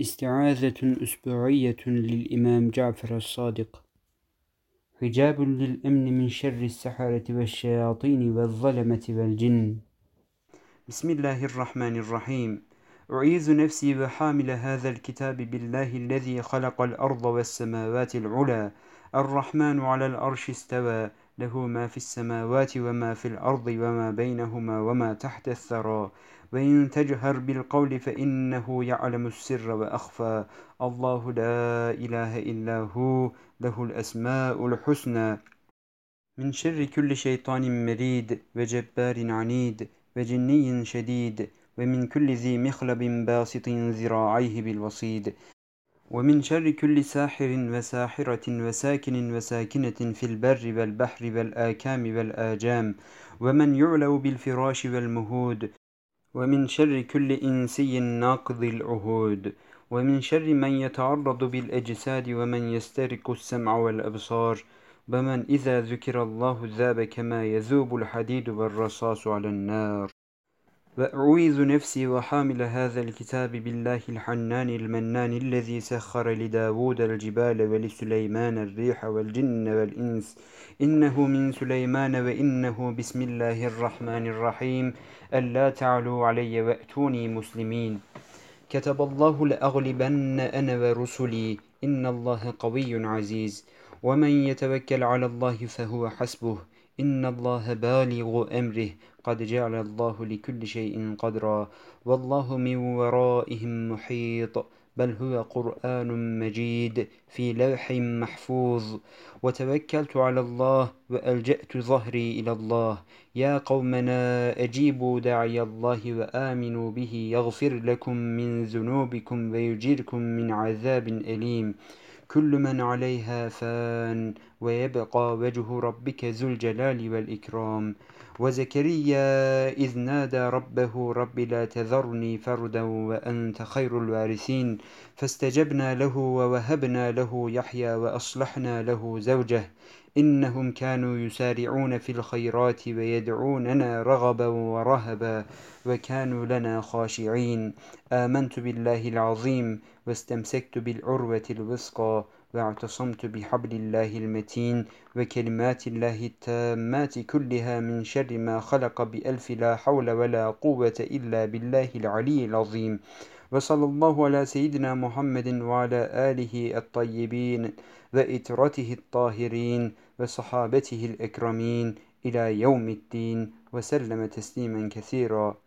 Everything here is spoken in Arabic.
استعاذة أسبوعية للإمام جعفر الصادق. حجاب للأمن من شر السحرة والشياطين والظلمة والجن. بسم الله الرحمن الرحيم. أعيذ نفسي وحامل هذا الكتاب بالله الذي خلق الأرض والسماوات العلى الرحمن على الأرش استوى. له ما في السماوات وما في الأرض وما بينهما وما تحت الثرى. وإن تجهر بالقول فإنه يعلم السر وأخفى. الله لا إله إلا هو له الأسماء الحسنى. من شر كل شيطان مريد وجبار عنيد وجني شديد. ومن كل ذي مخلب باسط ذراعيه بالوصيد. ومن شر كل ساحر وساحرة وساكن وساكنة في البر والبحر والآكام والآجام ومن يعلو بالفراش والمهود ومن شر كل إنسي ناقض العهود ومن شر من يتعرض بالأجساد ومن يسترق السمع والأبصار ومن إذا ذكر الله ذاب كما يذوب الحديد والرصاص على النار. وأعوذ نفسي وحامل هذا الكتاب بالله الحنان المنان الذي سخر لداود الجبال ولسليمان الريح والجن والإنس. إنه من سليمان وإنه بسم الله الرحمن الرحيم. ألا تعلوا علي وأتوني مسلمين. كتب الله لأغلبن أنا ورسلي. إن الله قوي عزيز. ومن يتوكل على الله فهو حسبه. إن الله بالغ أمره قد جعل الله لكل شيء قدرا والله من ورائهم محيط بل هو قرآن مجيد في لوح محفوظ وتوكلت على الله وألجأت ظهري إلى الله يا قومنا أجيبوا داعي الله وآمنوا به يغفر لكم من ذنوبكم ويجيركم من عذاب أليم كل من عليها فان ويبقى وجه ربك ذو الجلال والإكرام. وزكريا إذ نادى ربه رب لا تذرني فردا وأنت خير الوارثين. فاستجبنا له ووهبنا له يحيى وأصلحنا له زوجه. إنهم كانوا يسارعون في الخيرات ويدعوننا رغبا ورهبا وكانوا لنا خاشعين. آمنت بالله العظيم واستمسكت بالعروة الوثقى. واعتصمت بحبل الله المتين وكلمات الله التامات كلها من شر ما خلق بألف لا حول ولا قوة إلا بالله العلي العظيم. وصلى الله على سيدنا محمد وعلى آله الطيبين وإترته الطاهرين وصحابته الأكرمين إلى يوم الدين وسلم تسليما كثيرا.